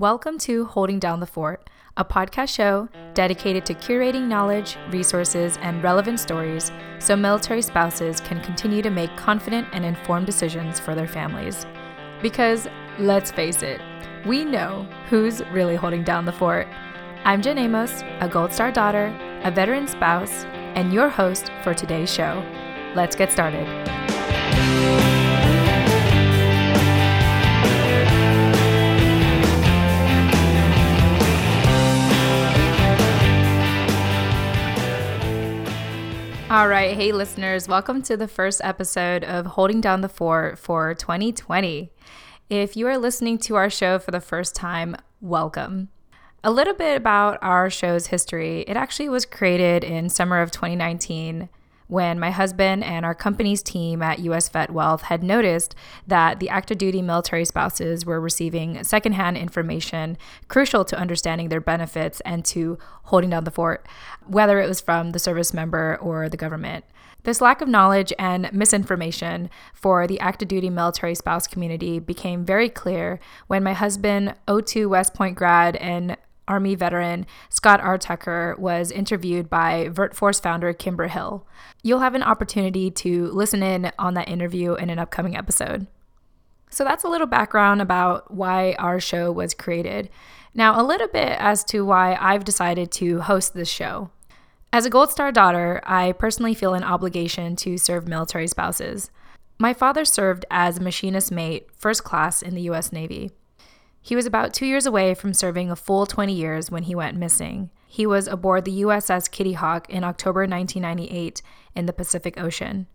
Welcome to Holding Down the Fort, a podcast show dedicated to curating knowledge, resources, and relevant stories so military spouses can continue to make confident and informed decisions for their families. Because, let's face it, we know who's really holding down the fort. I'm Jen Amos, a Gold Star daughter, a veteran spouse, and your host for today's show. Let's get started. All right. Hey, listeners, welcome to the first episode of Holding Down the Fort for 2020. If you are listening to our show for the first time, welcome. A little bit about our show's history. It actually was created in summer of 2019 when my husband and our company's team at US Vet Wealth had noticed that the active duty military spouses were receiving secondhand information crucial to understanding their benefits and to holding down the fort, whether it was from the service member or the government. This lack of knowledge and misinformation for the active duty military spouse community became very clear when my husband, O2 West Point grad and Army veteran Scott R. Tucker was interviewed by VertForce founder Kimber Hill. You'll have an opportunity to listen in on that interview in an upcoming episode. So that's a little background about why our show was created. Now, a little bit as to why I've decided to host this show. As a Gold Star daughter, I personally feel an obligation to serve military spouses. My father served as machinist mate, first class in the U.S. Navy. He was about two years away from serving a full 20 years when he went missing. He was aboard the USS Kitty Hawk in October 1998 in the Pacific Ocean.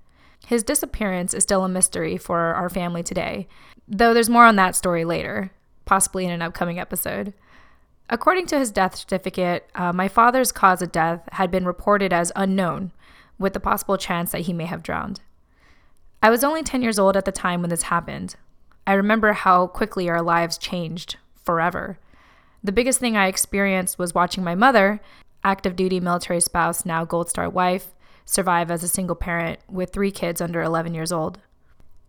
His disappearance is still a mystery for our family today, though there's more on that story later, possibly in an upcoming episode. According to his death certificate, uh, my father's cause of death had been reported as unknown, with the possible chance that he may have drowned. I was only 10 years old at the time when this happened, I remember how quickly our lives changed forever. The biggest thing I experienced was watching my mother, active duty military spouse, now Gold Star wife, survive as a single parent with three kids under 11 years old.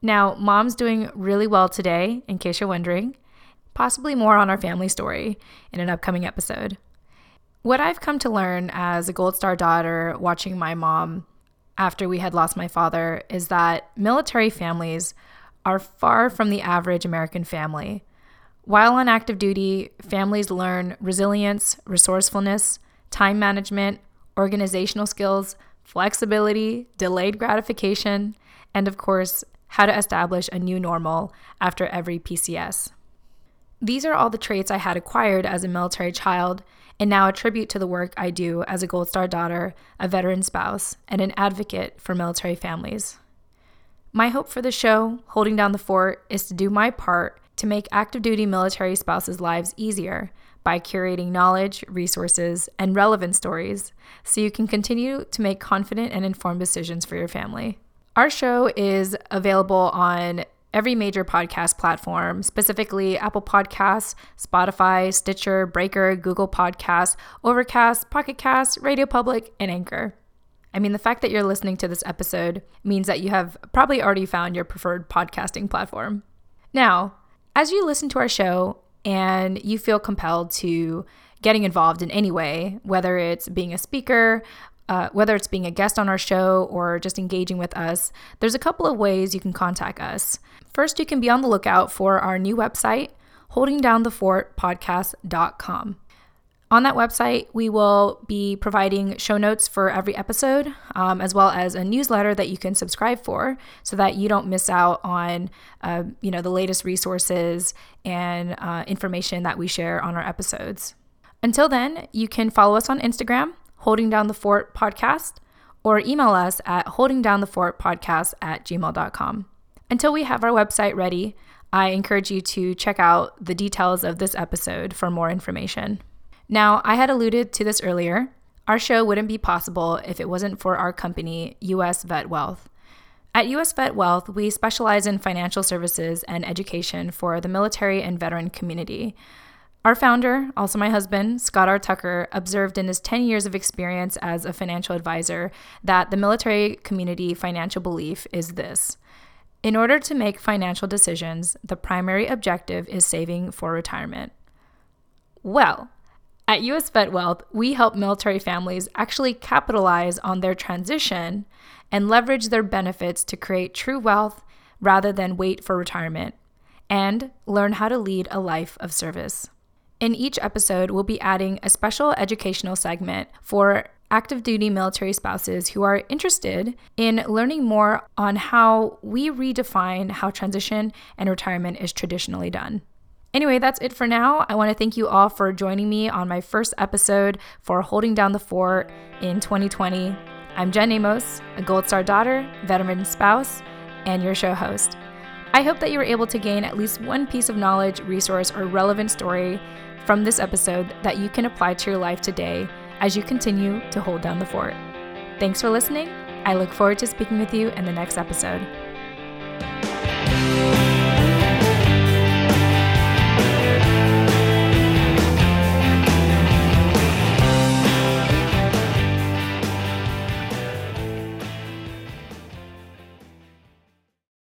Now, mom's doing really well today, in case you're wondering. Possibly more on our family story in an upcoming episode. What I've come to learn as a Gold Star daughter watching my mom after we had lost my father is that military families are far from the average American family. While on active duty, families learn resilience, resourcefulness, time management, organizational skills, flexibility, delayed gratification, and of course, how to establish a new normal after every PCS. These are all the traits I had acquired as a military child and now attribute to the work I do as a Gold Star daughter, a veteran spouse, and an advocate for military families. My hope for the show, Holding Down the Fort, is to do my part to make active duty military spouses' lives easier by curating knowledge, resources, and relevant stories so you can continue to make confident and informed decisions for your family. Our show is available on every major podcast platform, specifically Apple Podcasts, Spotify, Stitcher, Breaker, Google Podcasts, Overcast, Pocket Cast, Radio Public, and Anchor. I mean, the fact that you're listening to this episode means that you have probably already found your preferred podcasting platform. Now, as you listen to our show and you feel compelled to getting involved in any way, whether it's being a speaker, uh, whether it's being a guest on our show or just engaging with us, there's a couple of ways you can contact us. First, you can be on the lookout for our new website, holdingdownthefortpodcast.com. On that website, we will be providing show notes for every episode, um, as well as a newsletter that you can subscribe for, so that you don't miss out on, uh, you know, the latest resources and uh, information that we share on our episodes. Until then, you can follow us on Instagram, Holding Down the Fort Podcast, or email us at holdingdownthefortpodcast at gmail.com. Until we have our website ready, I encourage you to check out the details of this episode for more information. Now, I had alluded to this earlier. Our show wouldn't be possible if it wasn't for our company, US Vet Wealth. At US Vet Wealth, we specialize in financial services and education for the military and veteran community. Our founder, also my husband, Scott R. Tucker, observed in his 10 years of experience as a financial advisor that the military community financial belief is this. In order to make financial decisions, the primary objective is saving for retirement. Well, at US Vet Wealth, we help military families actually capitalize on their transition and leverage their benefits to create true wealth rather than wait for retirement, and learn how to lead a life of service. In each episode, we'll be adding a special educational segment for active duty military spouses who are interested in learning more on how we redefine how transition and retirement is traditionally done. Anyway, that's it for now. I want to thank you all for joining me on my first episode for Holding Down the Fort in 2020. I'm Jen Amos, a Gold Star daughter, veteran spouse, and your show host. I hope that you were able to gain at least one piece of knowledge, resource, or relevant story from this episode that you can apply to your life today as you continue to hold down the fort. Thanks for listening. I look forward to speaking with you in the next episode.